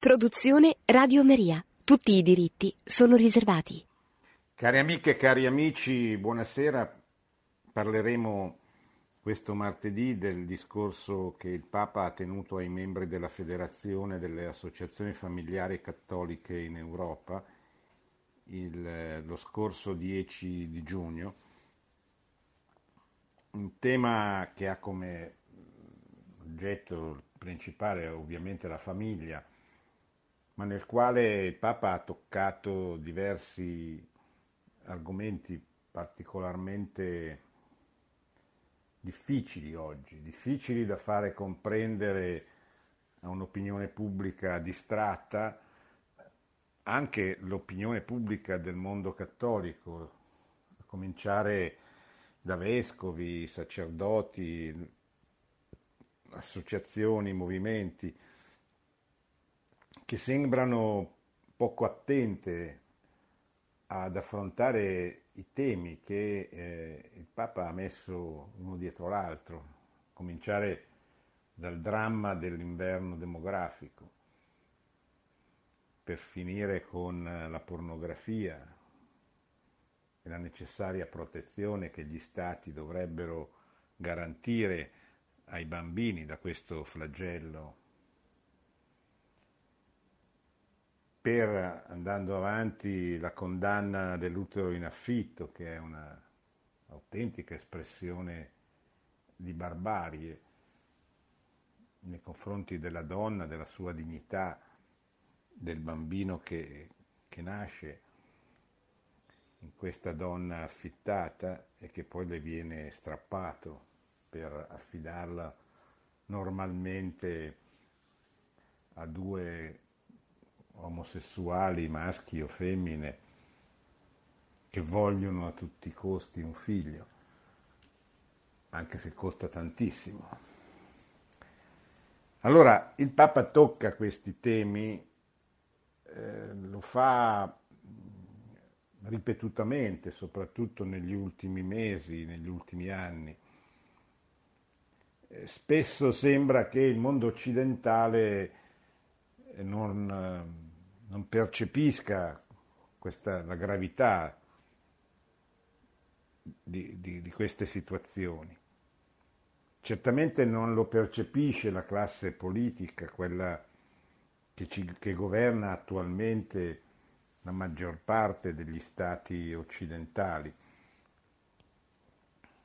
Produzione Radio Maria. Tutti i diritti sono riservati. Cari amiche e cari amici, buonasera. Parleremo questo martedì del discorso che il Papa ha tenuto ai membri della Federazione delle Associazioni Familiari Cattoliche in Europa il, lo scorso 10 di giugno. Un tema che ha come oggetto principale ovviamente la famiglia, ma nel quale il Papa ha toccato diversi argomenti particolarmente difficili oggi, difficili da fare comprendere a un'opinione pubblica distratta, anche l'opinione pubblica del mondo cattolico, a cominciare da vescovi, sacerdoti, associazioni, movimenti che sembrano poco attente ad affrontare i temi che eh, il Papa ha messo uno dietro l'altro, cominciare dal dramma dell'inverno demografico, per finire con la pornografia e la necessaria protezione che gli stati dovrebbero garantire ai bambini da questo flagello per, andando avanti, la condanna dell'utero in affitto, che è una autentica espressione di barbarie nei confronti della donna, della sua dignità, del bambino che, che nasce in questa donna affittata e che poi le viene strappato per affidarla normalmente a due omosessuali, maschi o femmine, che vogliono a tutti i costi un figlio, anche se costa tantissimo. Allora il Papa tocca questi temi, eh, lo fa ripetutamente, soprattutto negli ultimi mesi, negli ultimi anni. Eh, spesso sembra che il mondo occidentale non non percepisca questa, la gravità di, di, di queste situazioni. Certamente non lo percepisce la classe politica, quella che, ci, che, governa attualmente la maggior parte degli stati occidentali,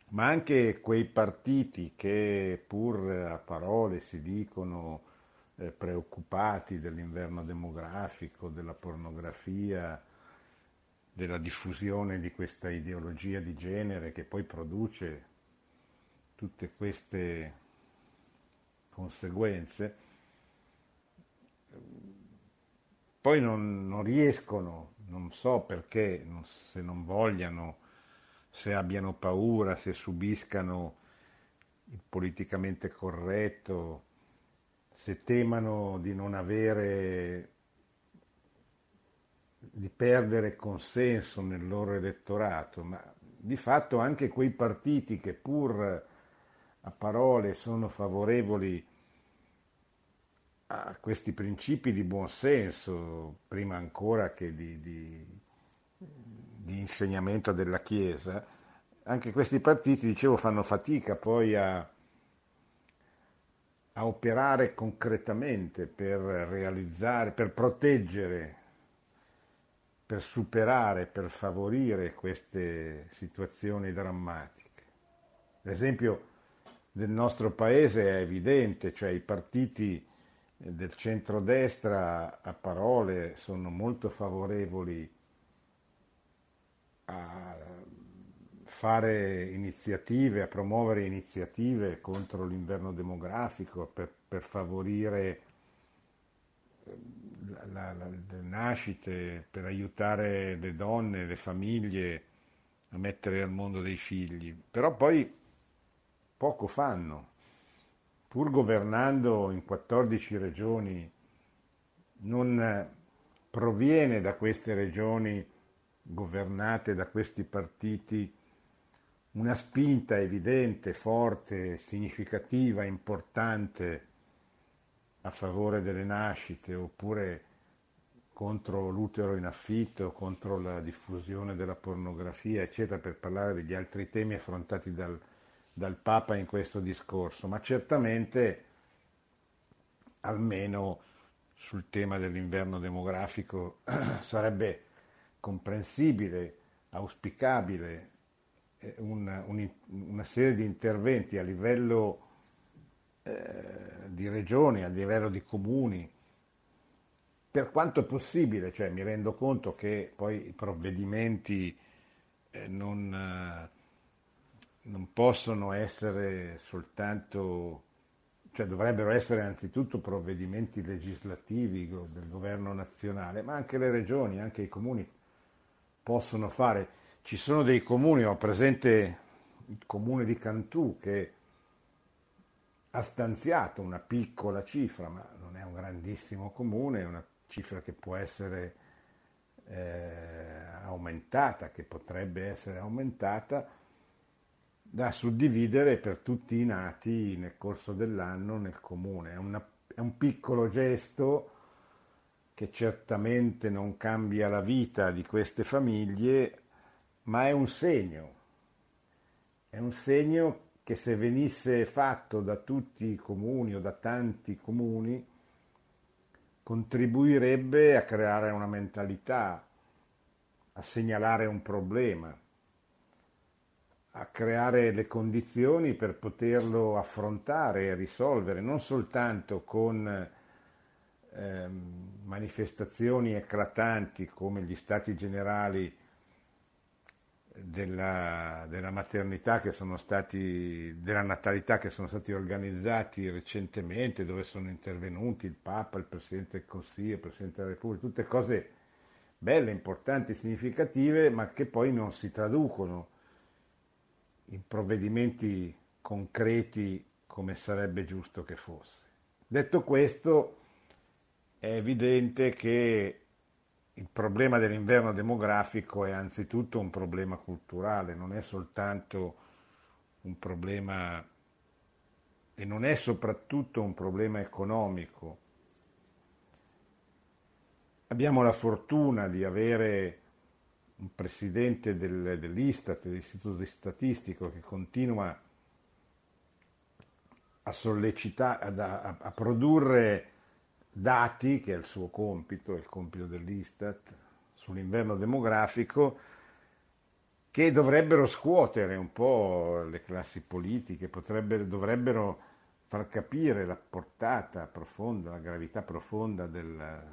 ma anche quei partiti che pur a parole si dicono eh, preoccupati dell'inverno demografico, della pornografia, della diffusione di questa ideologia di genere che poi produce tutte queste conseguenze, poi non, non riescono, non so perché, non, se non vogliano, se abbiano paura, se subiscano il politicamente corretto, se temano di non avere, di perdere consenso nel loro elettorato, ma di fatto anche quei partiti che pur a parole sono favorevoli a questi principi di buonsenso, prima ancora che di, di, di insegnamento della Chiesa, anche questi partiti, dicevo, fanno fatica poi a, a operare concretamente per realizzare, per proteggere, per superare, per favorire queste situazioni drammatiche. L'esempio del nostro paese è evidente, cioè i partiti del centrodestra a parole sono molto favorevoli a fare iniziative, a promuovere iniziative contro l'inverno demografico per, per favorire ehm, la, la, le nascite, per aiutare le donne, le famiglie a mettere al mondo dei figli. Però poi poco fanno. Pur governando in 14 regioni, non proviene da queste regioni governate da questi partiti una spinta evidente, forte, significativa, importante a favore delle nascite oppure contro l'utero in affitto, contro la diffusione della pornografia, eccetera, per parlare degli altri temi affrontati dal, dal Papa in questo discorso, ma certamente almeno sul tema dell'inverno demografico sarebbe comprensibile, auspicabile una, una, serie di interventi a livello eh, di regioni, a livello di comuni, per quanto possibile, cioè mi rendo conto che poi i provvedimenti eh, non, eh, non possono essere soltanto cioè dovrebbero essere anzitutto provvedimenti legislativi del governo nazionale, ma anche le regioni, anche i comuni possono fare. Ci sono dei comuni, ho presente il comune di Cantù che ha stanziato una piccola cifra, ma non è un grandissimo comune, è una cifra che può essere eh, aumentata, che potrebbe essere aumentata, da suddividere per tutti i nati nel corso dell'anno nel comune. È, una, è un piccolo gesto che certamente non cambia la vita di queste famiglie, ma è un segno. È un segno che se venisse fatto da tutti i comuni o da tanti comuni, contribuirebbe a creare una mentalità, a segnalare un problema a creare le condizioni per poterlo affrontare e risolvere, non soltanto con eh, manifestazioni eclatanti come gli stati generali della, della, maternità che sono stati, della natalità che sono stati organizzati recentemente, dove sono intervenuti il Papa, il Presidente del Consiglio, il Presidente della Repubblica, tutte cose belle, importanti, significative, ma che poi non si traducono in provvedimenti concreti come sarebbe giusto che fosse. Detto questo, è evidente che il problema dell'inverno demografico è anzitutto un problema culturale, non è soltanto un problema e non è soprattutto un problema economico. Abbiamo la fortuna di avere un presidente del, dell'Istat, dell'Istituto Statistico, che continua a sollecitare, a, a, produrre dati, che è il suo compito, è il compito dell'Istat, sull'inverno demografico, che dovrebbero scuotere un po' le classi politiche, dovrebbero far capire la portata profonda, la gravità profonda del,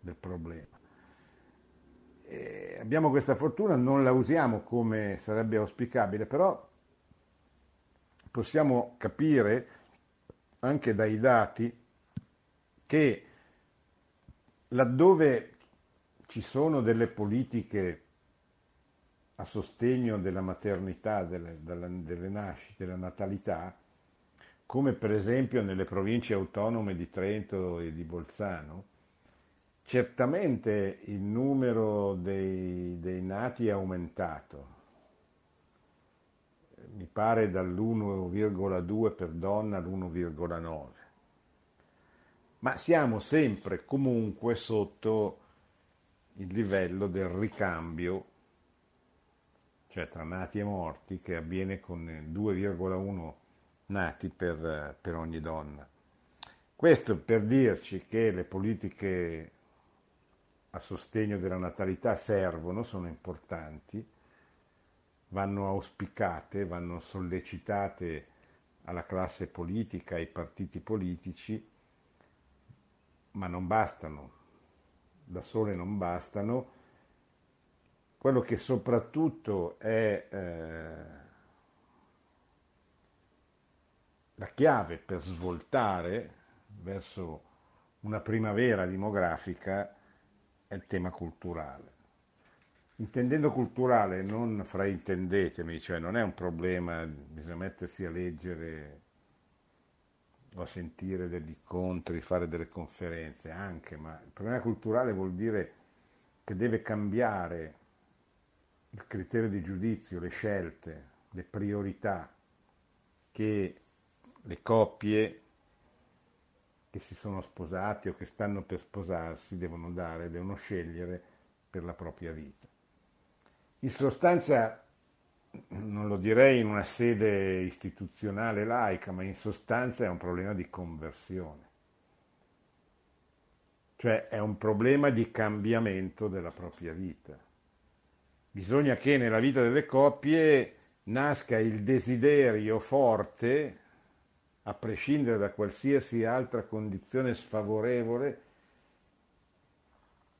del problema. Eh, abbiamo questa fortuna, non la usiamo come sarebbe auspicabile, però possiamo capire anche dai dati che laddove ci sono delle politiche a sostegno della maternità, delle, delle nascite, della natalità, come per esempio nelle province autonome di Trento e di Bolzano, Certamente il numero dei, dei nati è aumentato, mi pare dall'1,2 per donna all'1,9, ma siamo sempre comunque sotto il livello del ricambio, cioè tra nati e morti, che avviene con 2,1 nati per, per ogni donna. Questo per dirci che le politiche a sostegno della natalità servono, sono importanti, vanno auspicate, vanno sollecitate alla classe politica, ai partiti politici, ma non bastano, da sole non bastano. Quello che soprattutto è eh, la chiave per svoltare verso una primavera demografica è il tema culturale. Intendendo culturale, non fraintendetemi, cioè non è un problema, bisogna mettersi a leggere a sentire degli incontri, fare delle conferenze anche, ma il problema culturale vuol dire che deve cambiare il criterio di giudizio, le scelte, le priorità che le coppie che si sono sposati o che stanno per sposarsi devono dare, devono scegliere per la propria vita. In sostanza, non lo direi in una sede istituzionale laica, ma in sostanza è un problema di conversione. Cioè è un problema di cambiamento della propria vita. Bisogna che nella vita delle coppie nasca il desiderio forte, a prescindere da qualsiasi altra condizione sfavorevole,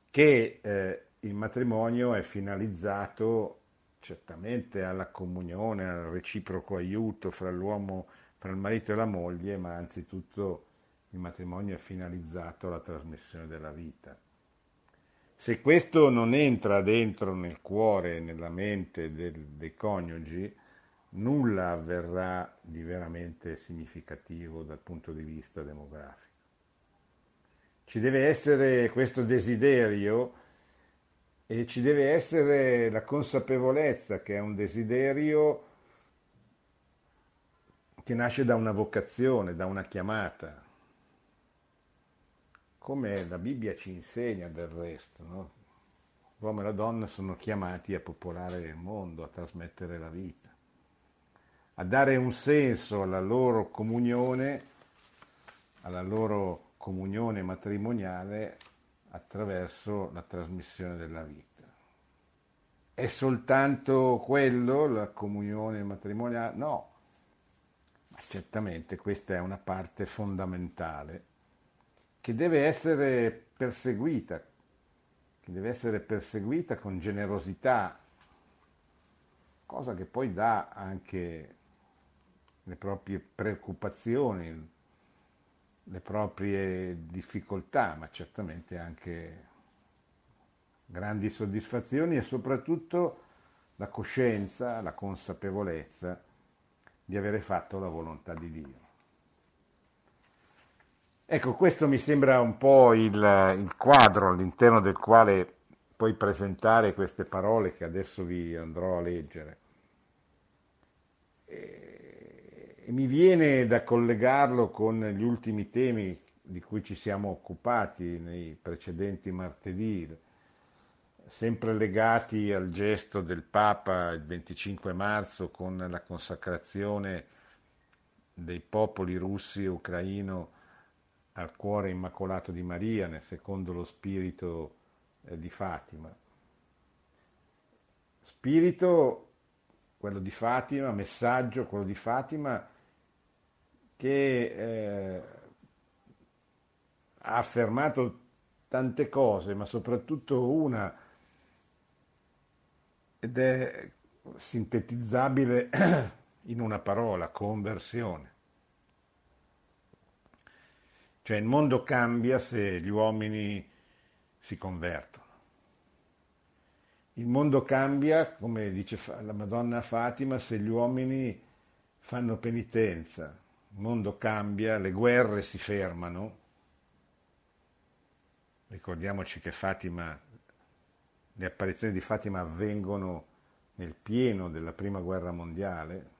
che eh, il matrimonio è finalizzato certamente alla comunione, al reciproco aiuto fra l'uomo, fra il marito e la moglie, ma anzitutto il matrimonio è finalizzato alla trasmissione della vita. Se questo non entra dentro nel cuore, nella mente del, dei coniugi, nulla avverrà di veramente significativo dal punto di vista demografico. Ci deve essere questo desiderio e ci deve essere la consapevolezza che è un desiderio che nasce da una vocazione, da una chiamata, come la Bibbia ci insegna del resto. No? L'uomo e la donna sono chiamati a popolare il mondo, a trasmettere la vita, a dare un senso alla loro comunione, alla loro comunione matrimoniale attraverso la trasmissione della vita. È soltanto quello, la comunione matrimoniale? No, ma certamente questa è una parte fondamentale che deve essere perseguita, che deve essere perseguita con generosità, cosa che poi dà anche le proprie preoccupazioni, le proprie difficoltà, ma certamente anche grandi soddisfazioni e soprattutto la coscienza, la consapevolezza di avere fatto la volontà di Dio. Ecco, questo mi sembra un po' il, il quadro all'interno del quale poi presentare queste parole che adesso vi andrò a leggere. E mi viene da collegarlo con gli ultimi temi di cui ci siamo occupati nei precedenti martedì, sempre legati al gesto del Papa il 25 marzo con la consacrazione dei popoli russi e ucraino al cuore immacolato di Maria, nel secondo lo spirito eh, di Fatima. Spirito, quello di Fatima, messaggio, quello di Fatima, che eh, ha affermato tante cose, ma soprattutto una, ed è sintetizzabile in una parola, conversione. Cioè il mondo cambia se gli uomini si convertono. Il mondo cambia, come dice la Madonna Fatima, se gli uomini fanno penitenza, il mondo cambia, le guerre si fermano. Ricordiamoci che Fatima, le apparizioni di Fatima avvengono nel pieno della prima guerra mondiale.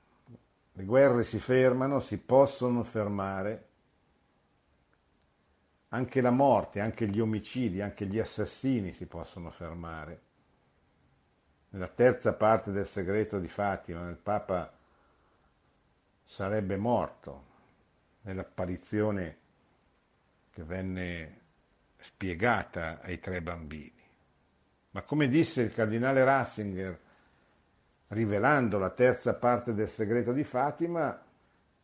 Le guerre si fermano, si possono fermare. Anche la morte, anche gli omicidi, anche gli assassini si possono fermare. Nella terza parte del segreto di Fatima, il Papa sarebbe morto nell'apparizione che venne spiegata ai tre bambini. Ma come disse il cardinale Ratzinger, rivelando la terza parte del segreto di Fatima,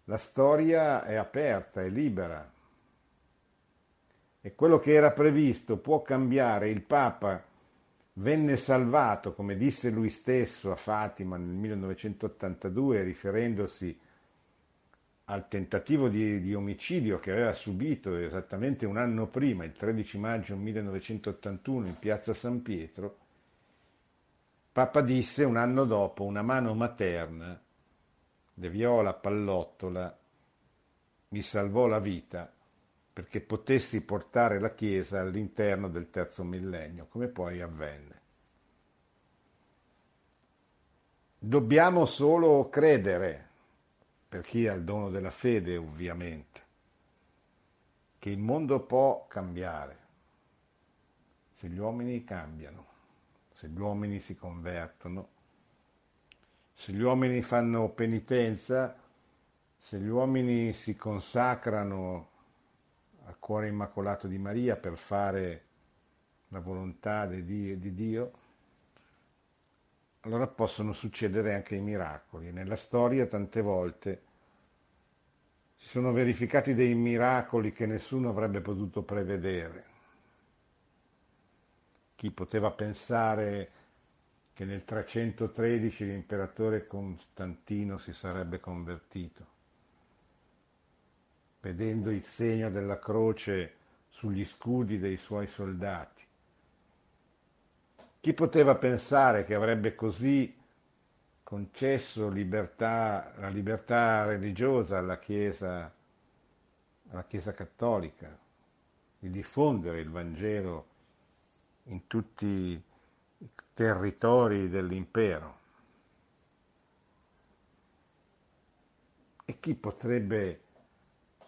la storia è aperta, è libera. E quello che era previsto può cambiare. Il Papa venne salvato, come disse lui stesso a Fatima nel 1982, riferendosi al tentativo di, di, omicidio che aveva subito esattamente un anno prima, il 13 maggio 1981, in piazza San Pietro, Papa disse un anno dopo una mano materna, De Viola Pallottola, mi salvò la vita perché potessi portare la Chiesa all'interno del terzo millennio, come poi avvenne. Dobbiamo solo credere per chi ha il dono della fede ovviamente. che il mondo può cambiare se gli uomini cambiano, se gli uomini si convertono, se gli uomini fanno penitenza, se gli uomini si consacrano al cuore immacolato di Maria per fare la volontà di Dio, allora possono succedere anche i miracoli. Nella storia tante volte si sono verificati dei miracoli che nessuno avrebbe potuto prevedere. Chi poteva pensare che nel 313 l'imperatore Costantino si sarebbe convertito, vedendo il segno della croce sugli scudi dei suoi soldati. Chi poteva pensare che avrebbe così concesso libertà, la libertà religiosa alla Chiesa, alla Chiesa cattolica, di diffondere il Vangelo in tutti i territori dell'impero. E chi potrebbe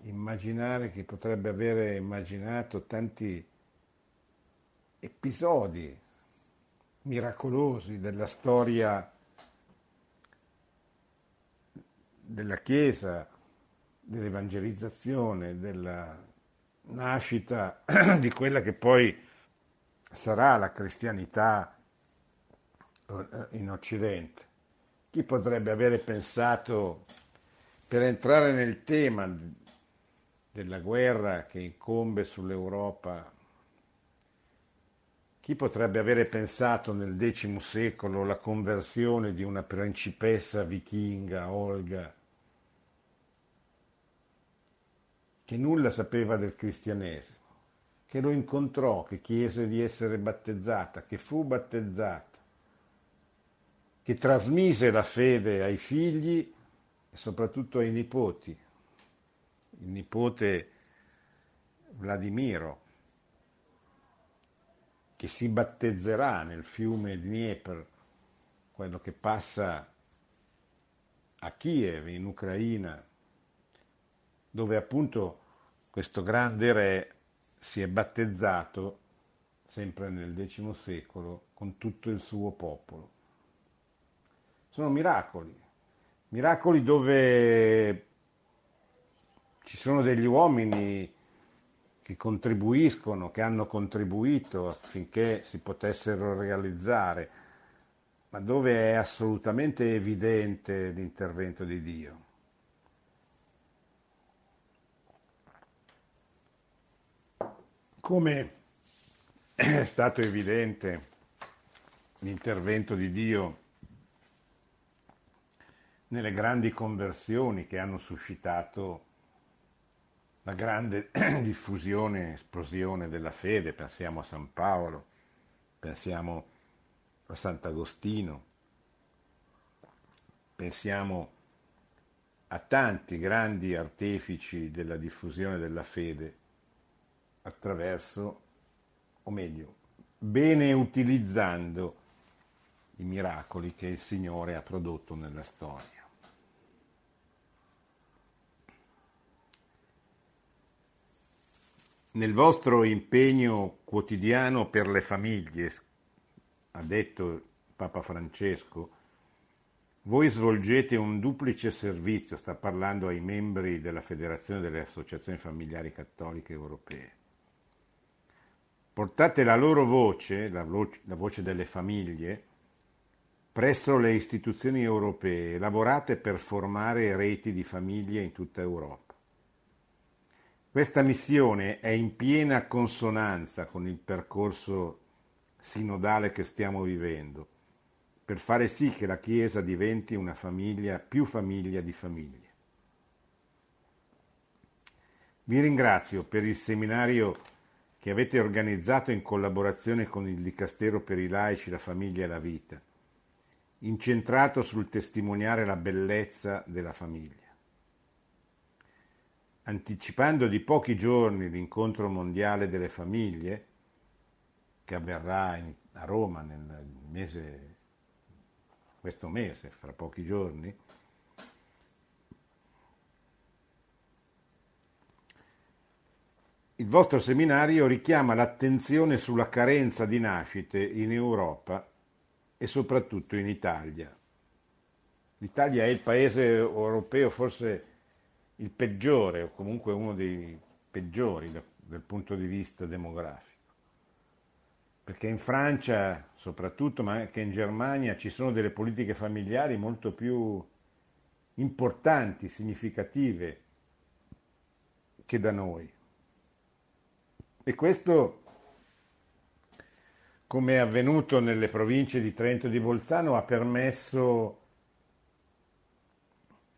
immaginare, chi potrebbe avere immaginato tanti episodi miracolosi della storia della Chiesa, dell'evangelizzazione, della nascita di quella che poi sarà la cristianità eh, in Occidente. Chi potrebbe avere pensato, per entrare nel tema della guerra che incombe sull'Europa, chi potrebbe avere pensato nel X secolo la conversione di una principessa vichinga, Olga, che nulla sapeva del cristianesimo, che lo incontrò, che chiese di essere battezzata, che fu battezzata, che trasmise la fede ai figli e soprattutto ai nipoti. Il nipote Vladimiro, che si battezzerà nel fiume Dnieper, quello che passa a Kiev in Ucraina, dove appunto questo grande re si è battezzato sempre nel X secolo con tutto il suo popolo. Sono miracoli, miracoli dove ci sono degli uomini che contribuiscono, che hanno contribuito affinché si potessero realizzare, ma dove è assolutamente evidente l'intervento di Dio. Come è stato evidente l'intervento di Dio nelle grandi conversioni che hanno suscitato la grande diffusione, esplosione della fede, pensiamo a San Paolo, pensiamo a Sant'Agostino, pensiamo a tanti grandi artefici della diffusione della fede attraverso, o meglio, bene utilizzando i miracoli che il Signore ha prodotto nella storia. Nel vostro impegno quotidiano per le famiglie, ha detto Papa Francesco, voi svolgete un duplice servizio, sta parlando ai membri della Federazione delle Associazioni Familiari Cattoliche Europee. Portate la loro voce, la voce, la voce delle famiglie, presso le istituzioni europee e lavorate per formare reti di famiglie in tutta Europa. Questa missione è in piena consonanza con il percorso sinodale che stiamo vivendo, per fare sì che la Chiesa diventi una famiglia, più famiglia di famiglie. Vi ringrazio per il seminario che avete organizzato in collaborazione con il Dicastero per i laici, la famiglia e la vita, incentrato sul testimoniare la bellezza della famiglia anticipando di pochi giorni l'incontro mondiale delle famiglie, che avverrà in, a Roma nel mese, questo mese, fra pochi giorni, il vostro seminario richiama l'attenzione sulla carenza di nascite in Europa e soprattutto in Italia. L'Italia è il paese europeo forse il peggiore o comunque uno dei peggiori dal, dal punto di vista demografico. Perché in Francia soprattutto, ma anche in Germania, ci sono delle politiche familiari molto più importanti, significative che da noi. E questo, come è avvenuto nelle province di Trento e di Bolzano, ha permesso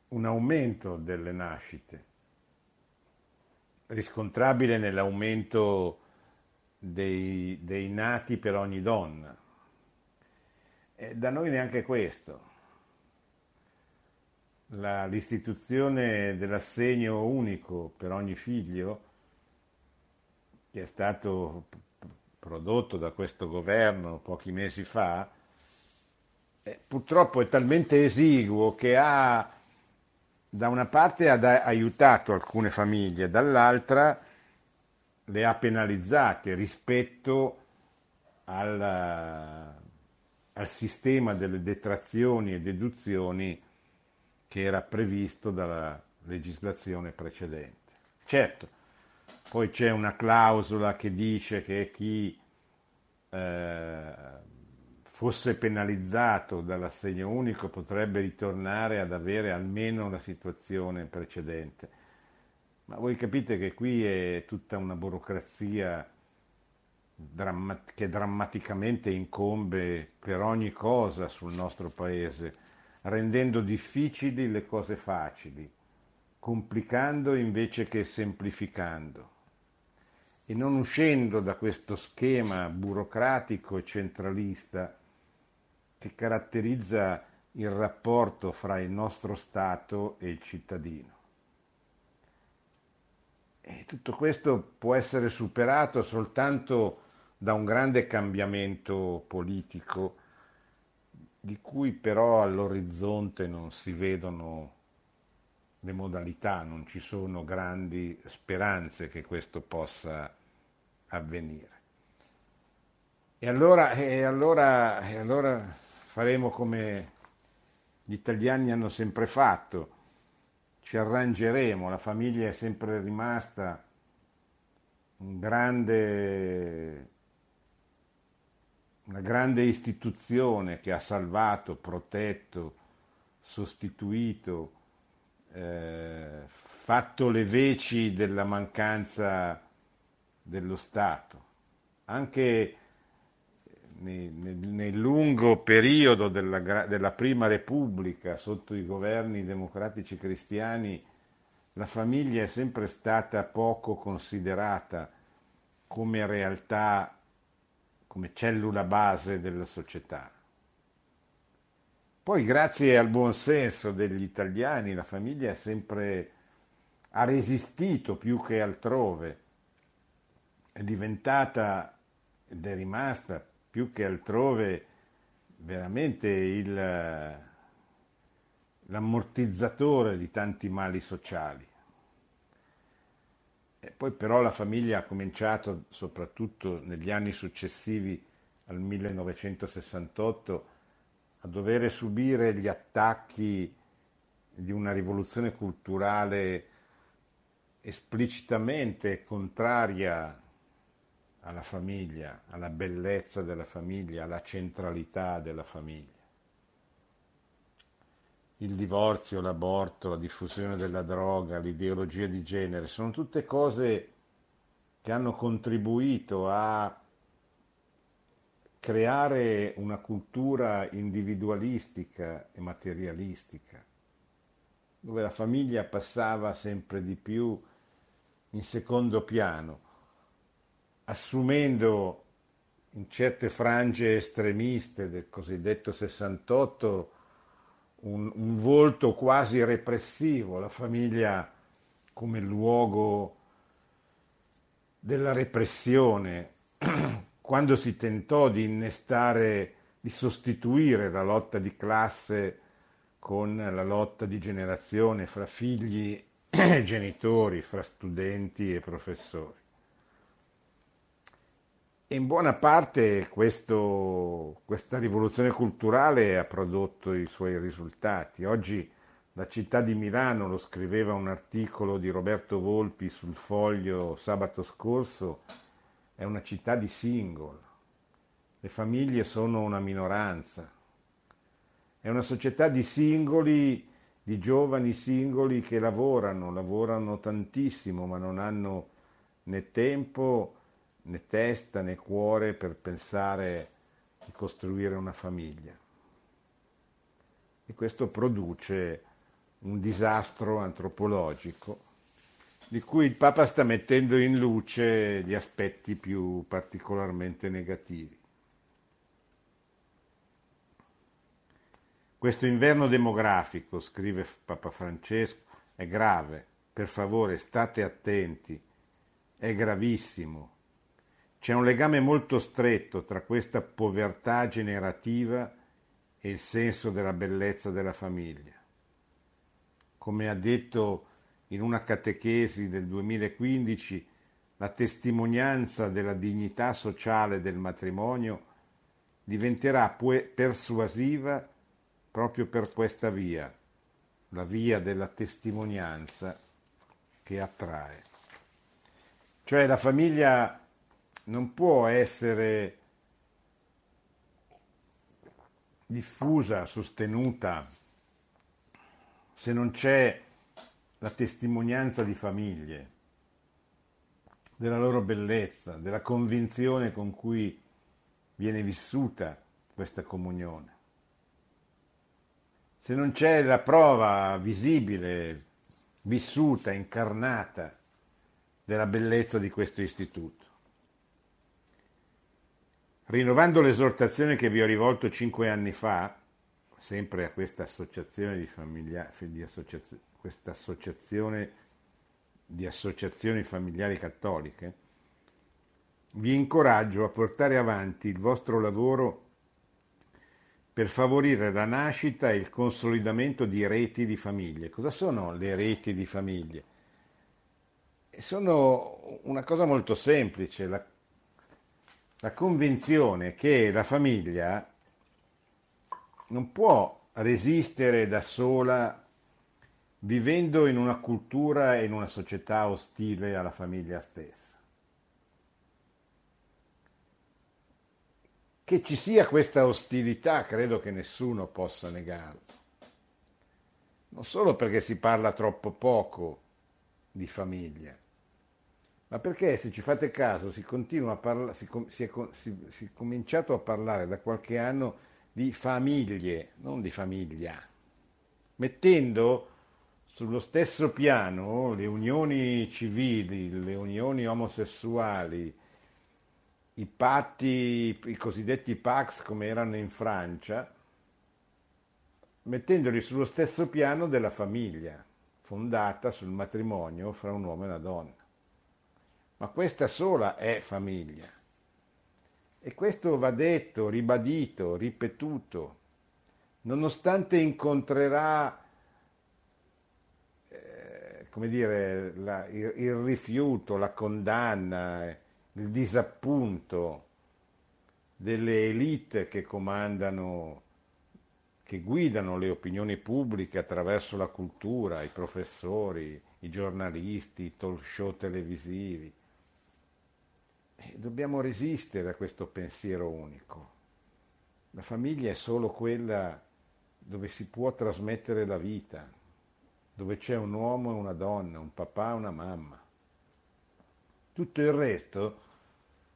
un aumento delle nascite, riscontrabile nell'aumento dei, dei nati per ogni donna. E da noi neanche questo. La, l'istituzione dell'assegno unico per ogni figlio, che è stato prodotto da questo governo pochi mesi fa, eh, purtroppo è talmente esiguo che ha da una parte ha aiutato alcune famiglie, dall'altra le ha penalizzate rispetto al, al sistema delle detrazioni e deduzioni che era previsto dalla legislazione precedente. Certo, poi c'è una clausola che dice che chi eh, fosse penalizzato dall'assegno unico potrebbe ritornare ad avere almeno la situazione precedente. Ma voi capite che qui è tutta una burocrazia che drammaticamente incombe per ogni cosa sul nostro paese, rendendo difficili le cose facili, complicando invece che semplificando e non uscendo da questo schema burocratico e centralista che caratterizza il rapporto fra il nostro Stato e il cittadino. E tutto questo può essere superato soltanto da un grande cambiamento politico, di cui però all'orizzonte non si vedono le modalità, non ci sono grandi speranze che questo possa avvenire. E allora, e allora, e allora faremo come gli italiani hanno sempre fatto, ci arrangeremo, la famiglia è sempre rimasta un grande, una grande istituzione che ha salvato, protetto, sostituito, eh, fatto le veci della mancanza dello Stato. Anche nel, nel lungo periodo della, della Prima Repubblica, sotto i governi democratici cristiani, la famiglia è sempre stata poco considerata come realtà, come cellula base della società. Poi grazie al buon senso degli italiani la famiglia sempre ha resistito più che altrove, è diventata ed è rimasta più che altrove veramente il, l'ammortizzatore di tanti mali sociali. E poi però la famiglia ha cominciato, soprattutto negli anni successivi al 1968, a dover subire gli attacchi di una rivoluzione culturale esplicitamente contraria alla famiglia, alla bellezza della famiglia, alla centralità della famiglia. Il divorzio, l'aborto, la diffusione della droga, l'ideologia di genere, sono tutte cose che hanno contribuito a creare una cultura individualistica e materialistica, dove la famiglia passava sempre di più in secondo piano assumendo in certe frange estremiste del cosiddetto 68 un, un volto quasi repressivo, la famiglia come luogo della repressione, quando si tentò di innestare, di sostituire la lotta di classe con la lotta di generazione fra figli e genitori, fra studenti e professori. In buona parte questo, questa rivoluzione culturale ha prodotto i suoi risultati. Oggi la città di Milano, lo scriveva un articolo di Roberto Volpi sul foglio sabato scorso, è una città di single. Le famiglie sono una minoranza. È una società di singoli, di giovani singoli che lavorano, lavorano tantissimo, ma non hanno né tempo né testa né cuore per pensare di costruire una famiglia. E questo produce un disastro antropologico di cui il Papa sta mettendo in luce gli aspetti più particolarmente negativi. Questo inverno demografico, scrive Papa Francesco, è grave, per favore state attenti, è gravissimo, c'è un legame molto stretto tra questa povertà generativa e il senso della bellezza della famiglia. Come ha detto in una catechesi del 2015, la testimonianza della dignità sociale del matrimonio diventerà persuasiva proprio per questa via, la via della testimonianza che attrae. Cioè la famiglia non può essere diffusa, sostenuta, se non c'è la testimonianza di famiglie, della loro bellezza, della convinzione con cui viene vissuta questa comunione. Se non c'è la prova visibile, vissuta, incarnata della bellezza di questo istituto. Rinnovando l'esortazione che vi ho rivolto cinque anni fa, sempre a questa associazione di, famiglia, di associazio, questa associazione di associazioni familiari cattoliche, vi incoraggio a portare avanti il vostro lavoro per favorire la nascita e il consolidamento di reti di famiglie. Cosa sono le reti di famiglie? Sono una cosa molto semplice, la la convinzione che la famiglia non può resistere da sola vivendo in una cultura e in una società ostile alla famiglia stessa. Che ci sia questa ostilità credo che nessuno possa negarlo. Non solo perché si parla troppo poco di famiglia, ma perché se ci fate caso si, parla, si, si, è, si, si è cominciato a parlare da qualche anno di famiglie, non di famiglia, mettendo sullo stesso piano le unioni civili, le unioni omosessuali, i patti, i cosiddetti Pax come erano in Francia, mettendoli sullo stesso piano della famiglia, fondata sul matrimonio fra un uomo e una donna ma questa sola è famiglia. E questo va detto, ribadito, ripetuto, nonostante incontrerà, eh, come dire, la, il, il rifiuto, la condanna, il disappunto delle elite che comandano, che guidano le opinioni pubbliche attraverso la cultura, i professori, i giornalisti, i talk show televisivi dobbiamo resistere a questo pensiero unico. La famiglia è solo quella dove si può trasmettere la vita, dove c'è un uomo e una donna, un papà e una mamma. Tutto il resto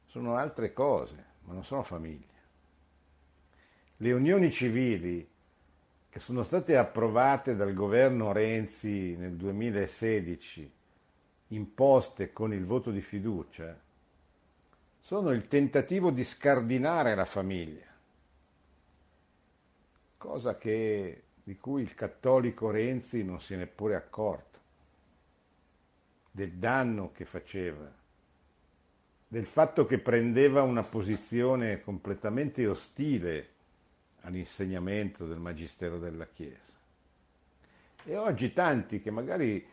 sono altre cose, ma non sono famiglia. Le unioni civili che sono state approvate dal governo Renzi nel 2016, imposte con il voto di fiducia, sono il tentativo di scardinare la famiglia, cosa che, di cui il cattolico Renzi non si è neppure accorto, del danno che faceva, del fatto che prendeva una posizione completamente ostile all'insegnamento del Magistero della Chiesa. E oggi tanti che magari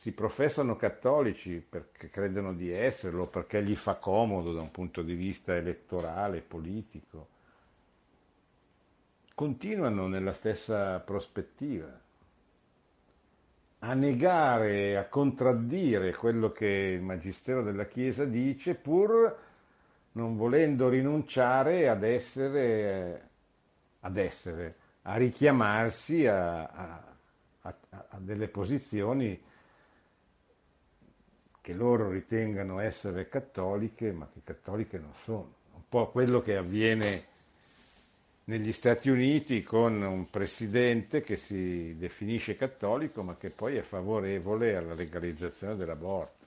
si professano cattolici perché credono di esserlo, perché gli fa comodo da un punto di vista elettorale, politico, continuano nella stessa prospettiva. A negare, a contraddire quello che il Magistero della Chiesa dice, pur non volendo rinunciare ad essere, ad essere a richiamarsi a, a, a, a delle posizioni che loro ritengano essere cattoliche, ma che cattoliche non sono. Un po' quello che avviene negli Stati Uniti con un presidente che si definisce cattolico, ma che poi è favorevole alla legalizzazione dell'aborto.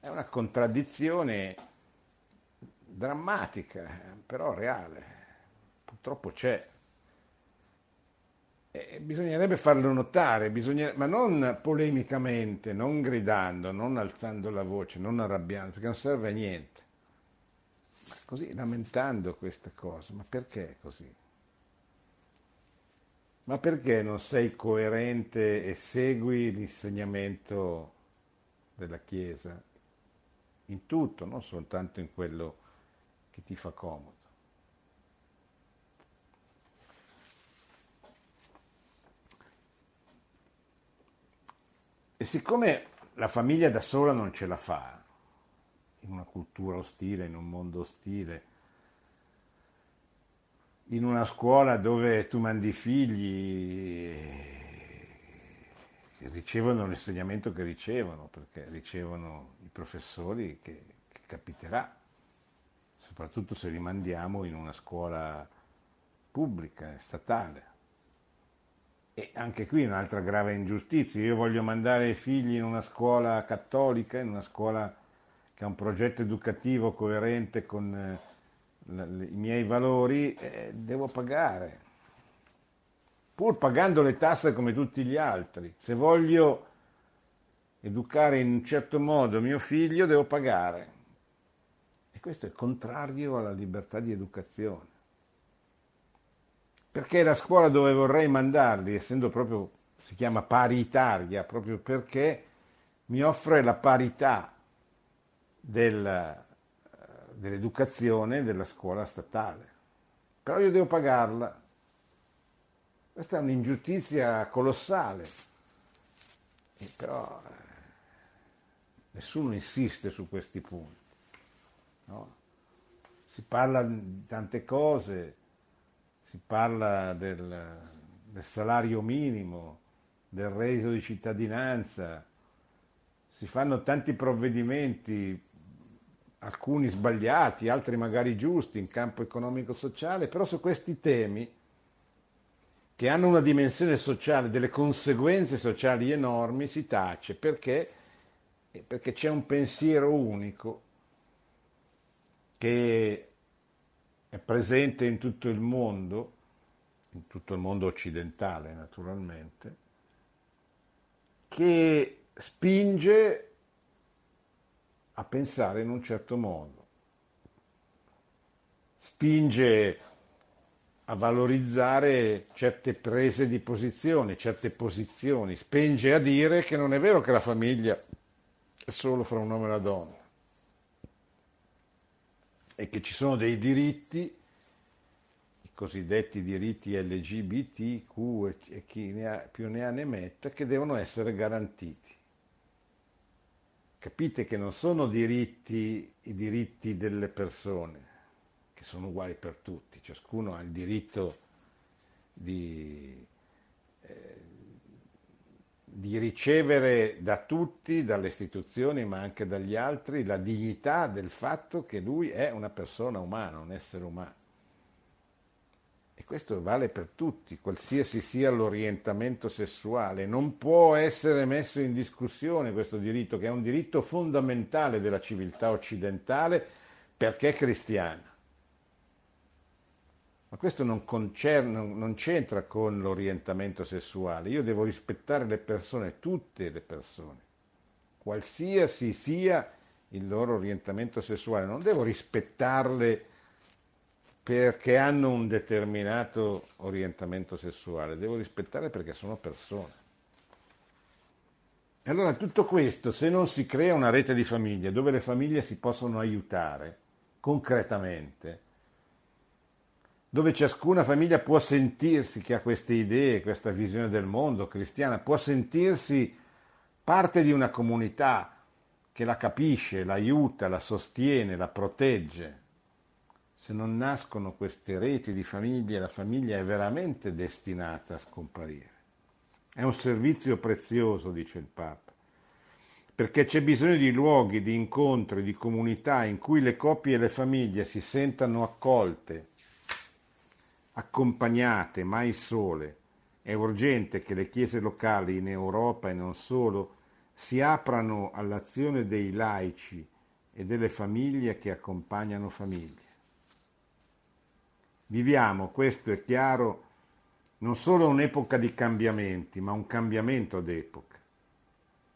È una contraddizione drammatica, però reale. Purtroppo c'è. E bisognerebbe farlo notare, bisogna... ma non polemicamente, non gridando, non alzando la voce, non arrabbiando, perché non serve a niente. Ma così lamentando questa cosa, ma perché così? Ma perché non sei coerente e segui l'insegnamento della Chiesa in tutto, non soltanto in quello che ti fa comodo? E siccome la famiglia da sola non ce la fa, in una cultura ostile, in un mondo ostile, in una scuola dove tu mandi figli e ricevono l'insegnamento che ricevono, perché ricevono i professori che, che capiterà, soprattutto se li mandiamo in una scuola pubblica, statale. E anche qui un'altra grave ingiustizia. Io voglio mandare i figli in una scuola cattolica, in una scuola che ha un progetto educativo coerente con eh, i miei valori, eh, devo pagare. Pur pagando le tasse come tutti gli altri. Se voglio educare in un certo modo mio figlio, devo pagare. E questo è contrario alla libertà di educazione perché la scuola dove vorrei mandarli, essendo proprio, si chiama paritaria, proprio perché mi offre la parità del, dell'educazione della scuola statale. Però io devo pagarla. Questa è un'ingiustizia colossale. E però eh, nessuno insiste su questi punti. No? Si parla di tante cose, si parla del, del salario minimo, del reddito di cittadinanza, si fanno tanti provvedimenti, alcuni sbagliati, altri magari giusti in campo economico-sociale, però su questi temi che hanno una dimensione sociale, delle conseguenze sociali enormi, si tace perché, perché c'è un pensiero unico che è presente in tutto il mondo, in tutto il mondo occidentale naturalmente, che spinge a pensare in un certo modo, spinge a valorizzare certe prese di posizione, certe posizioni, spinge a dire che non è vero che la famiglia è solo fra un uomo e una donna e che ci sono dei diritti, i cosiddetti diritti LGBTQ e chi ne ha, più ne ha ne metta, che devono essere garantiti. Capite che non sono diritti i diritti delle persone, che sono uguali per tutti, ciascuno ha il diritto di, di ricevere da tutti, dalle istituzioni ma anche dagli altri, la dignità del fatto che lui è una persona umana, un essere umano. E questo vale per tutti, qualsiasi sia l'orientamento sessuale. Non può essere messo in discussione questo diritto, che è un diritto fondamentale della civiltà occidentale perché cristiana. Ma questo non, concerne, non c'entra con l'orientamento sessuale. Io devo rispettare le persone, tutte le persone, qualsiasi sia il loro orientamento sessuale. Non devo rispettarle perché hanno un determinato orientamento sessuale, devo rispettarle perché sono persone. E allora tutto questo, se non si crea una rete di famiglie dove le famiglie si possono aiutare concretamente, dove ciascuna famiglia può sentirsi che ha queste idee, questa visione del mondo cristiana, può sentirsi parte di una comunità che la capisce, l'aiuta, la sostiene, la protegge. Se non nascono queste reti di famiglie, la famiglia è veramente destinata a scomparire. È un servizio prezioso, dice il Papa, perché c'è bisogno di luoghi, di incontri, di comunità in cui le coppie e le famiglie si sentano accolte, accompagnate, mai sole. È urgente che le chiese locali in Europa e non solo si aprano all'azione dei laici e delle famiglie che accompagnano famiglie. Viviamo, questo è chiaro, non solo un'epoca di cambiamenti, ma un cambiamento d'epoca.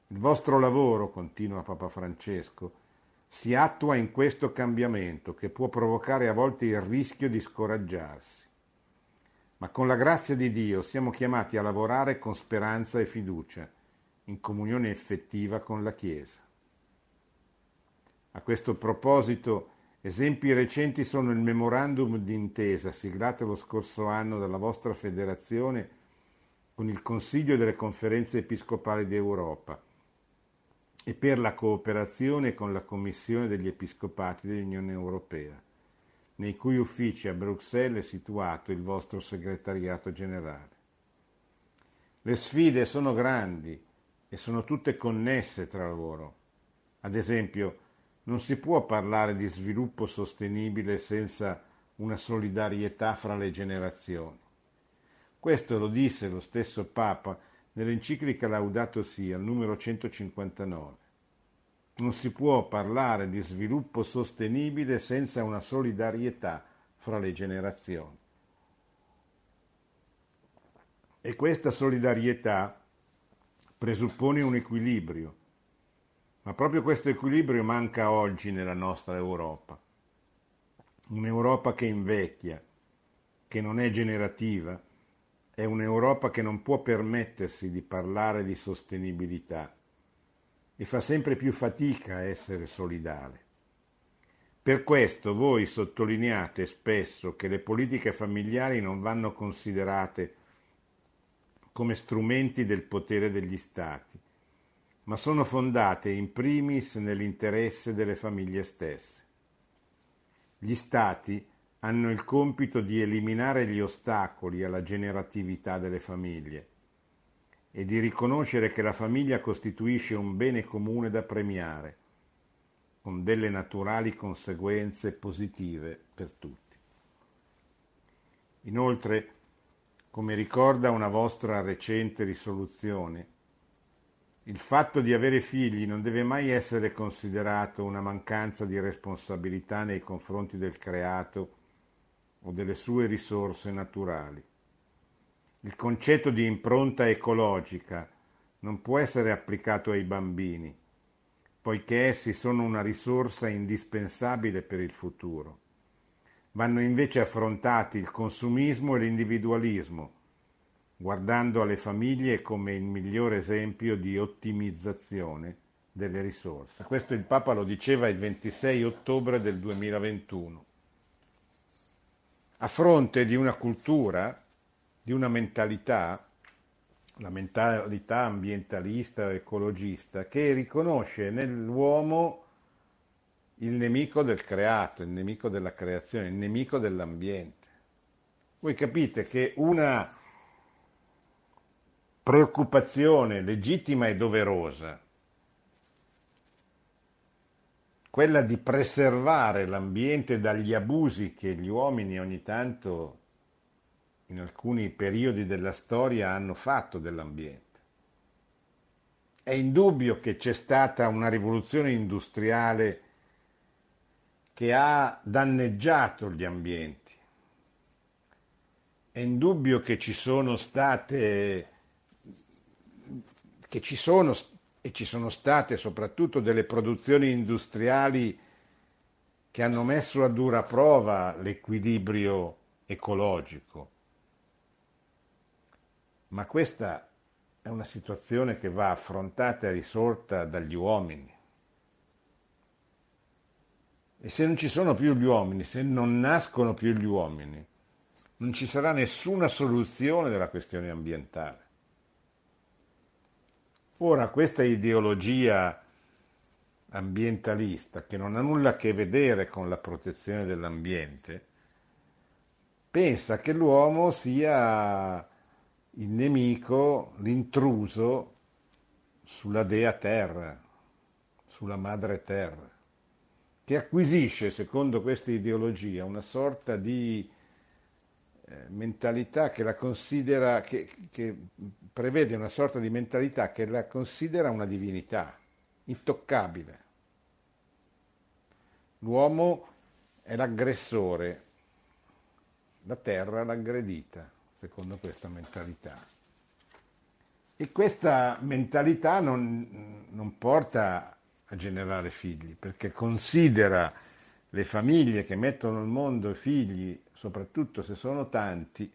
Il vostro lavoro, continua Papa Francesco, si attua in questo cambiamento che può provocare a volte il rischio di scoraggiarsi. Ma con la grazia di Dio siamo chiamati a lavorare con speranza e fiducia in comunione effettiva con la Chiesa. A questo proposito, esempi recenti sono il memorandum d'intesa siglato lo scorso anno dalla vostra federazione con il Consiglio delle conferenze episcopali d'Europa e per la cooperazione con la Commissione degli Episcopati dell'Unione Europea, nei cui uffici a Bruxelles è situato il vostro segretariato generale. Le sfide sono grandi e sono tutte connesse tra loro. Ad esempio, non si può parlare di sviluppo sostenibile senza una solidarietà fra le generazioni. Questo lo disse lo stesso Papa nell'enciclica Laudato Si, al numero 159. Non si può parlare di sviluppo sostenibile senza una solidarietà fra le generazioni. E questa solidarietà presuppone un equilibrio, ma proprio questo equilibrio manca oggi nella nostra Europa. Un'Europa che invecchia, che non è generativa, è un'Europa che non può permettersi di parlare di sostenibilità e fa sempre più fatica a essere solidale. Per questo voi sottolineate spesso che le politiche familiari non vanno considerate come strumenti del potere degli Stati, ma sono fondate in primis nell'interesse delle famiglie stesse. Gli Stati hanno il compito di eliminare gli ostacoli alla generatività delle famiglie e di riconoscere che la famiglia costituisce un bene comune da premiare, con delle naturali conseguenze positive per tutti. Inoltre, come ricorda una vostra recente risoluzione, il fatto di avere figli non deve mai essere considerato una mancanza di responsabilità nei confronti del creato o delle sue risorse naturali. Il concetto di impronta ecologica non può essere applicato ai bambini, poiché essi sono una risorsa indispensabile per il futuro. Vanno invece affrontati il consumismo e l'individualismo, guardando alle famiglie come il migliore esempio di ottimizzazione delle risorse. Questo il Papa lo diceva il 26 ottobre del 2021. A fronte di una cultura, di una mentalità, la mentalità ambientalista, ecologista, che riconosce nell'uomo il nemico del creato, il nemico della creazione, il nemico dell'ambiente. Voi capite che una preoccupazione legittima e doverosa, quella di preservare l'ambiente dagli abusi che gli uomini ogni tanto in alcuni periodi della storia hanno fatto dell'ambiente. È indubbio che c'è stata una rivoluzione industriale che ha danneggiato gli ambienti. È indubbio che ci sono state, che ci sono e ci sono state soprattutto delle produzioni industriali che hanno messo a dura prova l'equilibrio ecologico. Ma questa è una situazione che va affrontata e risolta dagli uomini. E se non ci sono più gli uomini, se non nascono più gli uomini, non ci sarà nessuna soluzione della questione ambientale. Ora, questa ideologia ambientalista, che non ha nulla a che vedere con la protezione dell'ambiente, pensa che l'uomo sia il nemico, l'intruso sulla dea terra, sulla madre terra, che acquisisce, secondo questa ideologia, una sorta di eh, mentalità che la considera, che, che prevede una sorta di mentalità che la considera una divinità intoccabile. L'uomo è l'aggressore, la terra l'aggredita, secondo questa mentalità. E questa mentalità non, non porta a generare figli, perché considera le famiglie che mettono al mondo figli, soprattutto se sono tanti,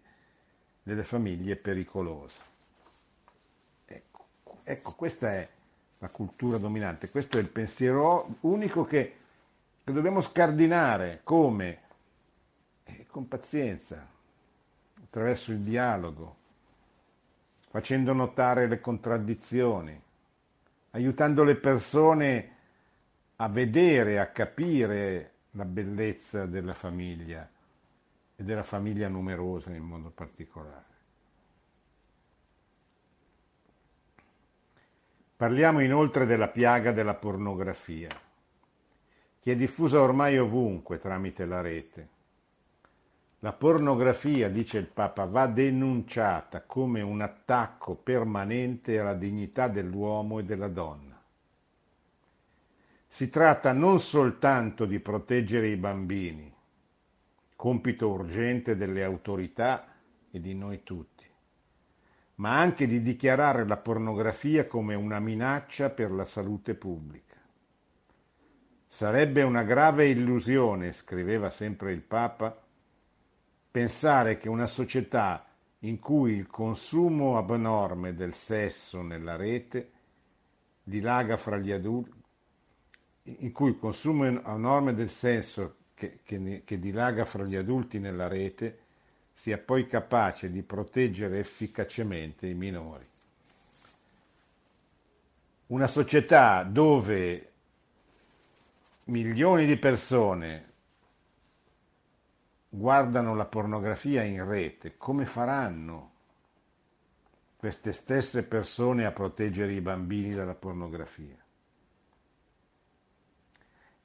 delle famiglie pericolose. Ecco, ecco, questa è la cultura dominante, questo è il pensiero unico che, che dobbiamo scardinare come eh, con pazienza, attraverso il dialogo, facendo notare le contraddizioni, aiutando le persone a vedere, a capire la bellezza della famiglia e della famiglia numerosa in modo particolare. Parliamo inoltre della piaga della pornografia, che è diffusa ormai ovunque tramite la rete. La pornografia, dice il Papa, va denunciata come un attacco permanente alla dignità dell'uomo e della donna. Si tratta non soltanto di proteggere i bambini, compito urgente delle autorità e di noi tutti, ma anche di dichiarare la pornografia come una minaccia per la salute pubblica. Sarebbe una grave illusione, scriveva sempre il Papa, pensare che una società in cui il consumo abnorme del sesso nella rete dilaga fra gli adulti, in cui il consumo abnorme del sesso che, che, che dilaga fra gli adulti nella rete sia poi capace di proteggere efficacemente i minori. Una società dove milioni di persone guardano la pornografia in rete, come faranno queste stesse persone a proteggere i bambini dalla pornografia?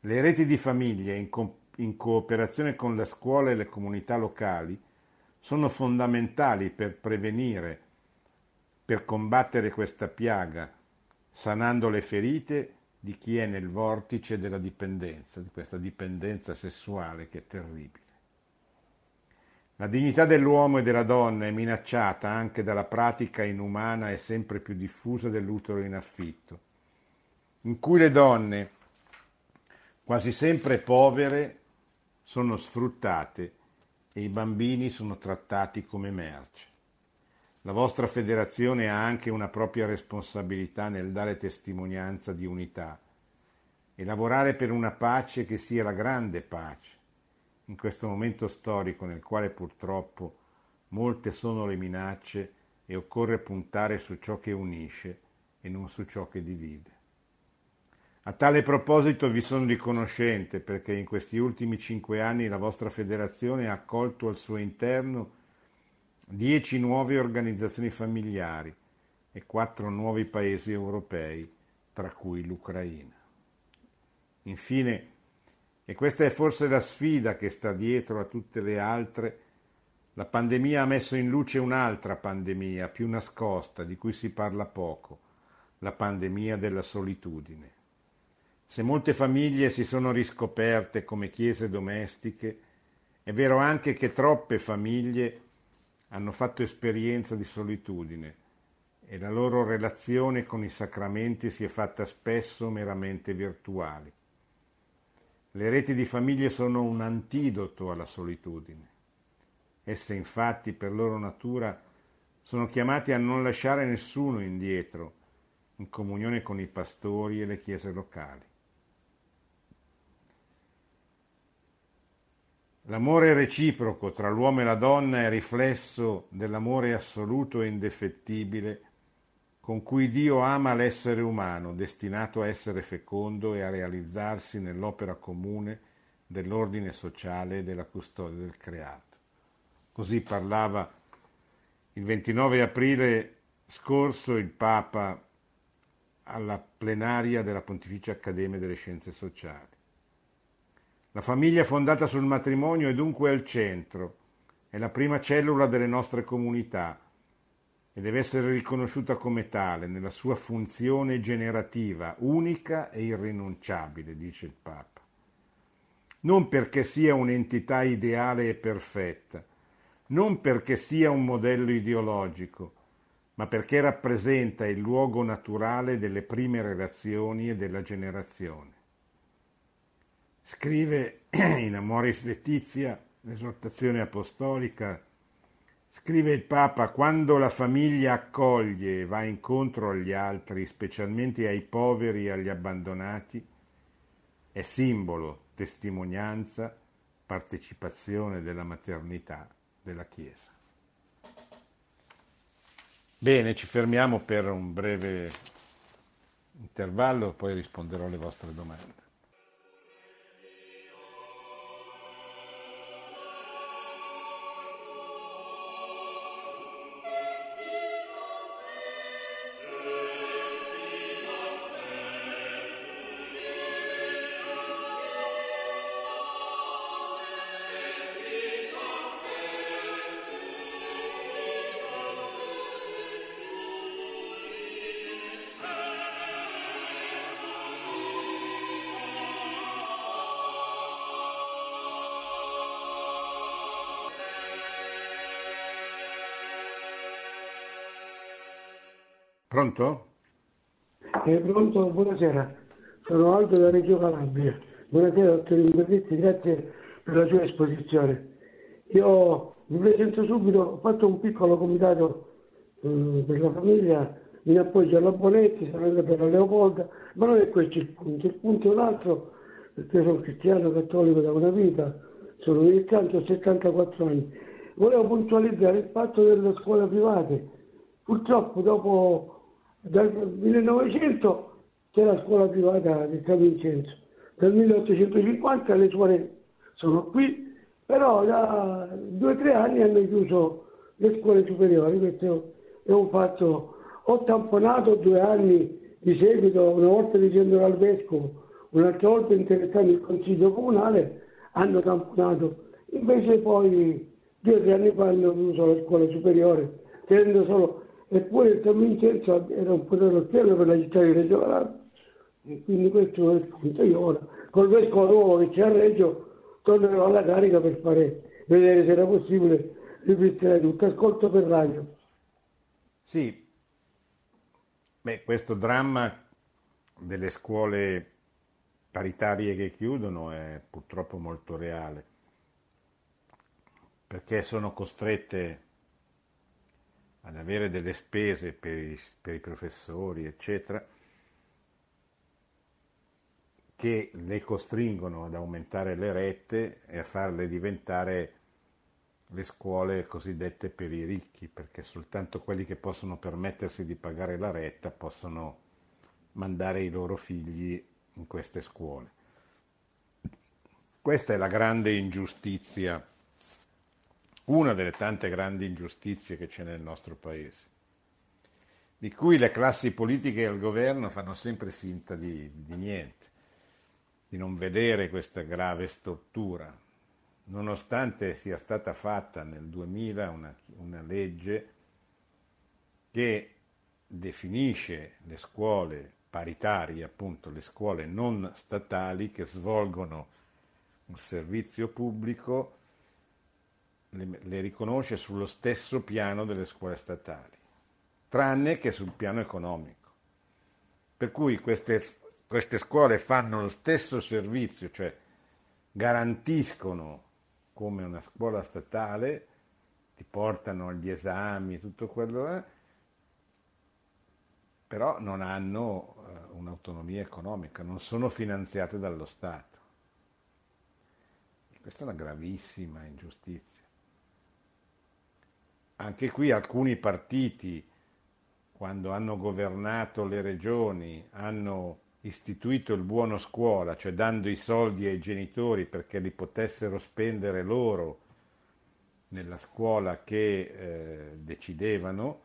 Le reti di famiglia, in, co- in cooperazione con la scuola e le comunità locali, sono fondamentali per prevenire, per combattere questa piaga, sanando le ferite di chi è nel vortice della dipendenza, di questa dipendenza sessuale che è terribile. La dignità dell'uomo e della donna è minacciata anche dalla pratica inumana e sempre più diffusa dell'utero in affitto, in cui le donne, quasi sempre povere, sono sfruttate e i bambini sono trattati come merce. La vostra federazione ha anche una propria responsabilità nel dare testimonianza di unità e lavorare per una pace che sia la grande pace, in questo momento storico nel quale purtroppo molte sono le minacce e occorre puntare su ciò che unisce e non su ciò che divide. A tale proposito vi sono riconoscente perché in questi ultimi cinque anni la vostra federazione ha accolto al suo interno dieci nuove organizzazioni familiari e quattro nuovi paesi europei, tra cui l'Ucraina. Infine, e questa è forse la sfida che sta dietro a tutte le altre. La pandemia ha messo in luce un'altra pandemia, più nascosta, di cui si parla poco, la pandemia della solitudine. Se molte famiglie si sono riscoperte come chiese domestiche, è vero anche che troppe famiglie hanno fatto esperienza di solitudine e la loro relazione con i sacramenti si è fatta spesso meramente virtuale. Le reti di famiglie sono un antidoto alla solitudine. Esse infatti per loro natura sono chiamati a non lasciare nessuno indietro in comunione con i pastori e le chiese locali. L'amore reciproco tra l'uomo e la donna è riflesso dell'amore assoluto e indefettibile con cui Dio ama l'essere umano, destinato a essere fecondo e a realizzarsi nell'opera comune dell'ordine sociale e della custodia del creato. Così parlava il 29 aprile scorso il Papa alla plenaria della Pontificia Accademia delle Scienze Sociali. La famiglia fondata sul matrimonio è dunque al centro, è la prima cellula delle nostre comunità e deve essere riconosciuta come tale nella sua funzione generativa, unica e irrinunciabile, dice il Papa. Non perché sia un'entità ideale e perfetta, non perché sia un modello ideologico, ma perché rappresenta il luogo naturale delle prime relazioni e della generazione. Scrive in Amoris Letizia, l'esortazione apostolica, scrive il Papa, quando la famiglia accoglie e va incontro agli altri, specialmente ai poveri e agli abbandonati, è simbolo, testimonianza, partecipazione della maternità della Chiesa. Bene, ci fermiamo per un breve intervallo, poi risponderò alle vostre domande. Pronto? Eh, pronto, buonasera. Sono Aldo da Reggio Calabria. Buonasera, dottor Imberletti, grazie per la sua esposizione. Io mi presento subito, ho fatto un piccolo comitato eh, per la famiglia in appoggio alla Bonetti, sarebbe per la Leopolda, ma non è questo il punto. Il punto è un altro, perché sono cristiano cattolico da una vita, sono militante, ho 74 anni. Volevo puntualizzare il fatto delle scuole private. Purtroppo dopo dal 1900 c'è la scuola privata di San Vincenzo, dal 1850 le scuole sono qui, però da due o tre anni hanno chiuso le scuole superiori, questo è un fatto, ho tamponato due anni di seguito, una volta dicendo al vescovo, un'altra volta interessando il consiglio comunale, hanno tamponato, invece poi due o tre anni fa hanno chiuso la scuola superiore, tenendo solo eppure il Vincenzo era un cielo per la città di Reggio Calabria. E quindi questo è il punto. Io ora col vescovo nuovo che c'è a Reggio tornerò alla carica per fare vedere se era possibile ripristinare tutto. Ascolto per radio. Sì. Beh questo dramma delle scuole paritarie che chiudono è purtroppo molto reale perché sono costrette ad avere delle spese per i, per i professori, eccetera, che le costringono ad aumentare le rette e a farle diventare le scuole cosiddette per i ricchi, perché soltanto quelli che possono permettersi di pagare la retta possono mandare i loro figli in queste scuole. Questa è la grande ingiustizia una delle tante grandi ingiustizie che c'è nel nostro paese, di cui le classi politiche e il governo fanno sempre finta di, di niente, di non vedere questa grave stortura, nonostante sia stata fatta nel 2000 una, una legge che definisce le scuole paritarie, appunto le scuole non statali che svolgono un servizio pubblico le, le riconosce sullo stesso piano delle scuole statali, tranne che sul piano economico. Per cui queste, queste scuole fanno lo stesso servizio, cioè garantiscono come una scuola statale ti portano agli esami, tutto quello là, però non hanno eh, un'autonomia economica, non sono finanziate dallo Stato. Questa è una gravissima ingiustizia. Anche qui alcuni partiti, quando hanno governato le regioni, hanno istituito il buono scuola, cioè dando i soldi ai genitori perché li potessero spendere loro nella scuola che eh, decidevano,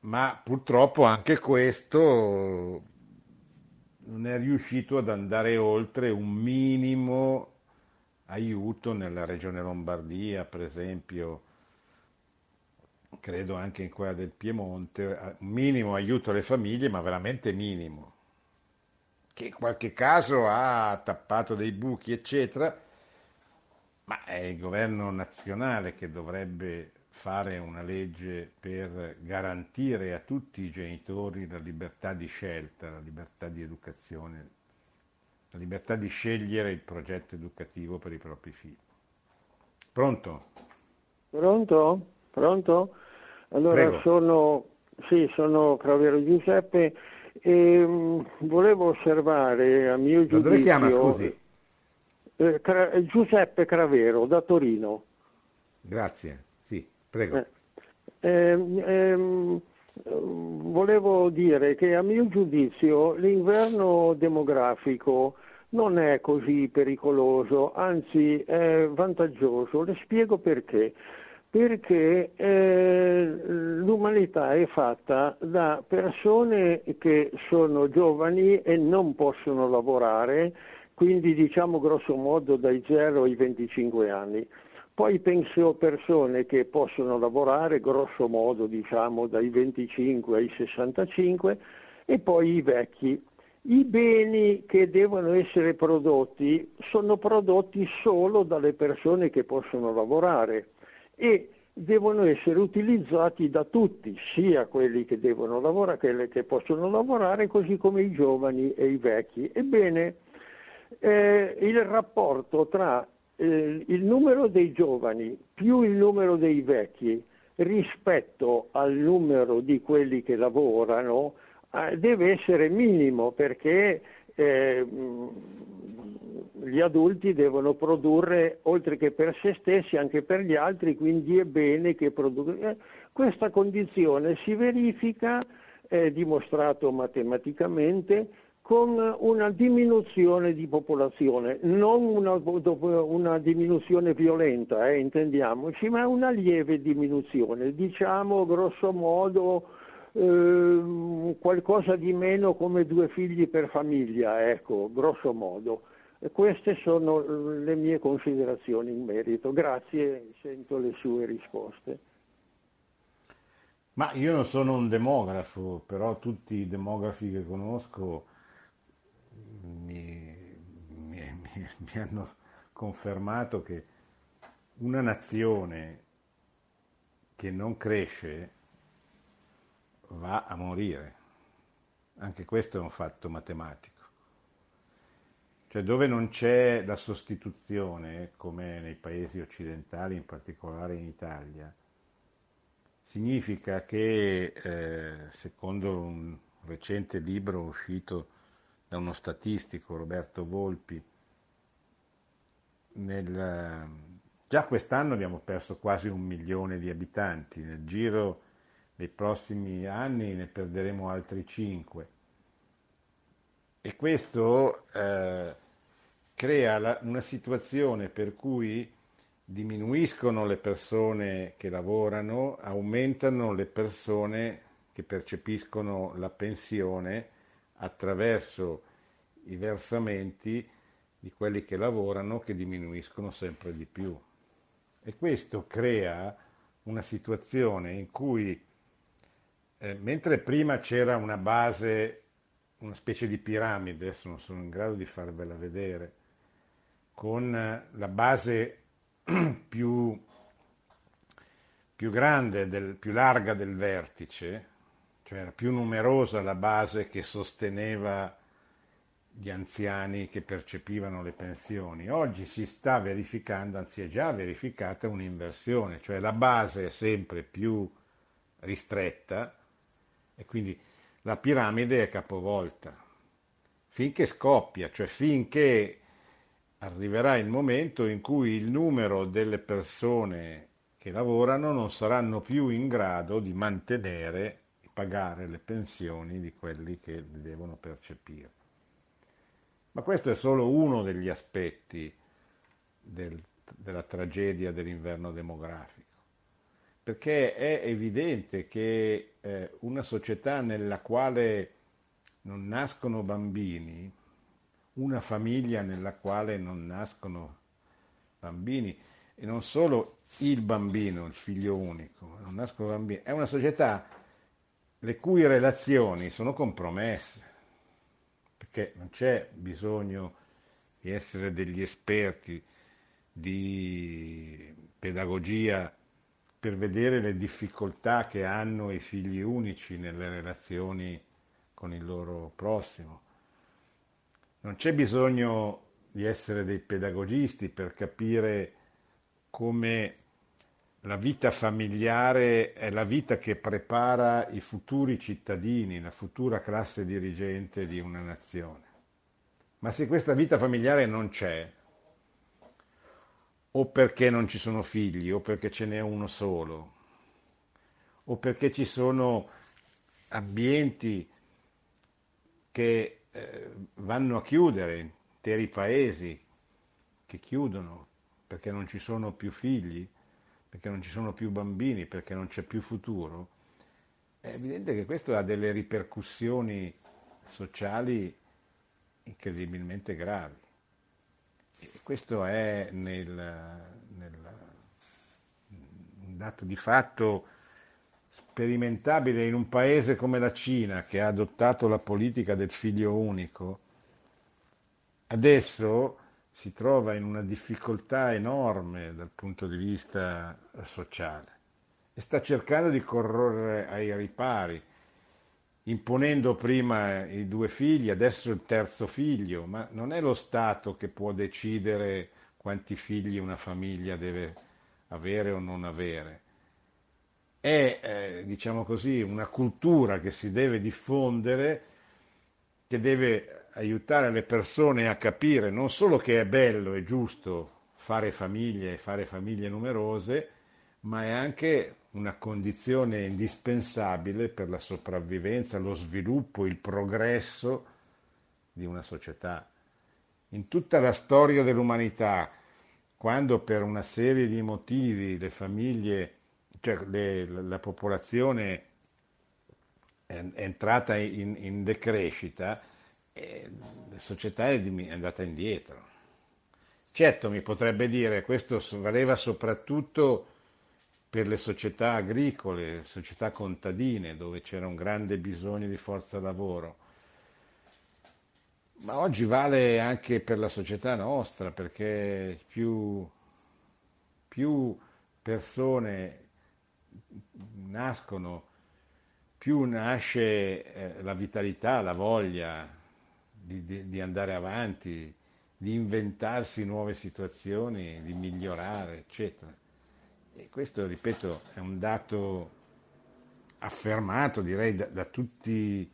ma purtroppo anche questo non è riuscito ad andare oltre un minimo aiuto nella regione Lombardia, per esempio, credo anche in quella del Piemonte, un minimo aiuto alle famiglie, ma veramente minimo, che in qualche caso ha tappato dei buchi, eccetera, ma è il governo nazionale che dovrebbe fare una legge per garantire a tutti i genitori la libertà di scelta, la libertà di educazione, la libertà di scegliere il progetto educativo per i propri figli. Pronto? Pronto? Pronto? Allora Prego. sono, sì, sono Cravero Giuseppe e mh, volevo osservare a mio Da giudizio... dove chiama, scusi? Eh, Cra- Giuseppe Cravero, da Torino. Grazie, sì, prego. Eh, ehm, ehm, volevo dire che a mio giudizio l'inverno demografico non è così pericoloso, anzi è vantaggioso. Le spiego perché. Perché eh, l'umanità è fatta da persone che sono giovani e non possono lavorare, quindi diciamo grosso modo dai 0 ai 25 anni. Poi penso persone che possono lavorare grosso modo diciamo dai 25 ai 65 e poi i vecchi. I beni che devono essere prodotti sono prodotti solo dalle persone che possono lavorare e devono essere utilizzati da tutti, sia quelli che devono lavorare, quelli che possono lavorare, così come i giovani e i vecchi. Ebbene, eh, il rapporto tra eh, il numero dei giovani più il numero dei vecchi rispetto al numero di quelli che lavorano eh, deve essere minimo perché eh, gli adulti devono produrre oltre che per se stessi anche per gli altri, quindi è bene che producono. Questa condizione si verifica, è dimostrato matematicamente, con una diminuzione di popolazione, non una, una diminuzione violenta, eh, intendiamoci, ma una lieve diminuzione, diciamo grosso modo eh, qualcosa di meno come due figli per famiglia, ecco, grosso modo. Queste sono le mie considerazioni in merito. Grazie, sento le sue risposte. Ma io non sono un demografo, però tutti i demografi che conosco mi, mi, mi, mi hanno confermato che una nazione che non cresce va a morire. Anche questo è un fatto matematico. Cioè dove non c'è la sostituzione, come nei paesi occidentali, in particolare in Italia, significa che, eh, secondo un recente libro uscito da uno statistico, Roberto Volpi, nel, già quest'anno abbiamo perso quasi un milione di abitanti, nel giro dei prossimi anni ne perderemo altri 5. E questo eh, crea la, una situazione per cui diminuiscono le persone che lavorano, aumentano le persone che percepiscono la pensione attraverso i versamenti di quelli che lavorano che diminuiscono sempre di più. E questo crea una situazione in cui eh, mentre prima c'era una base, una specie di piramide, adesso non sono in grado di farvela vedere, con eh, la base più, più grande, del, più larga del vertice, cioè era più numerosa la base che sosteneva gli anziani che percepivano le pensioni. Oggi si sta verificando, anzi è già verificata un'inversione, cioè la base è sempre più ristretta e quindi la piramide è capovolta finché scoppia, cioè finché arriverà il momento in cui il numero delle persone che lavorano non saranno più in grado di mantenere e pagare le pensioni di quelli che le devono percepire. Ma questo è solo uno degli aspetti del, della tragedia dell'inverno demografico, perché è evidente che eh, una società nella quale non nascono bambini, una famiglia nella quale non nascono bambini, e non solo il bambino, il figlio unico, non nascono bambini, è una società le cui relazioni sono compromesse perché non c'è bisogno di essere degli esperti di pedagogia per vedere le difficoltà che hanno i figli unici nelle relazioni con il loro prossimo. Non c'è bisogno di essere dei pedagogisti per capire come la vita familiare è la vita che prepara i futuri cittadini, la futura classe dirigente di una nazione. Ma se questa vita familiare non c'è, o perché non ci sono figli, o perché ce n'è uno solo, o perché ci sono ambienti che eh, vanno a chiudere, interi paesi che chiudono perché non ci sono più figli, perché non ci sono più bambini, perché non c'è più futuro, è evidente che questo ha delle ripercussioni sociali incredibilmente gravi. E questo è nel, nel, un dato di fatto sperimentabile in un paese come la Cina che ha adottato la politica del figlio unico. Adesso si trova in una difficoltà enorme dal punto di vista sociale e sta cercando di correre ai ripari, imponendo prima i due figli, adesso il terzo figlio, ma non è lo Stato che può decidere quanti figli una famiglia deve avere o non avere. È, eh, diciamo così, una cultura che si deve diffondere, che deve aiutare le persone a capire non solo che è bello e giusto fare famiglie e fare famiglie numerose, ma è anche una condizione indispensabile per la sopravvivenza, lo sviluppo, il progresso di una società. In tutta la storia dell'umanità, quando per una serie di motivi le famiglie, cioè le, la popolazione è entrata in, in decrescita, la società è andata indietro. Certo, mi potrebbe dire, questo valeva soprattutto per le società agricole, società contadine, dove c'era un grande bisogno di forza lavoro. Ma oggi vale anche per la società nostra, perché più, più persone nascono, più nasce eh, la vitalità, la voglia, di, di, di andare avanti, di inventarsi nuove situazioni, di migliorare, eccetera. E questo, ripeto, è un dato affermato, direi, da, da tutti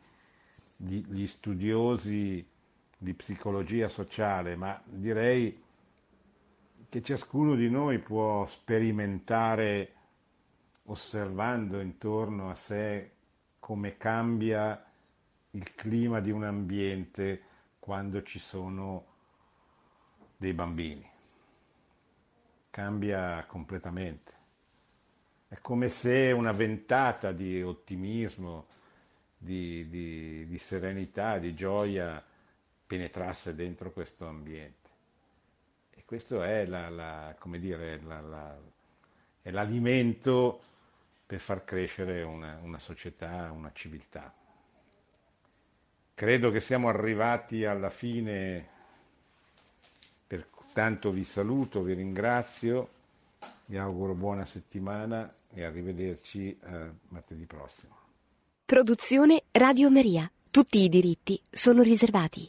gli, gli, studiosi di psicologia sociale, ma direi che ciascuno di noi può sperimentare osservando intorno a sé come cambia il clima di un ambiente quando ci sono dei bambini. Cambia completamente. È come se una ventata di ottimismo, di, di, di serenità, di gioia penetrasse dentro questo ambiente. E questo è, la, la, dire, la, è l'alimento per far crescere una, una società, una civiltà. Credo che siamo arrivati alla fine, pertanto vi saluto, vi ringrazio, vi auguro buona settimana e arrivederci eh, martedì prossimo. Produzione Radio Maria. Tutti i diritti sono riservati.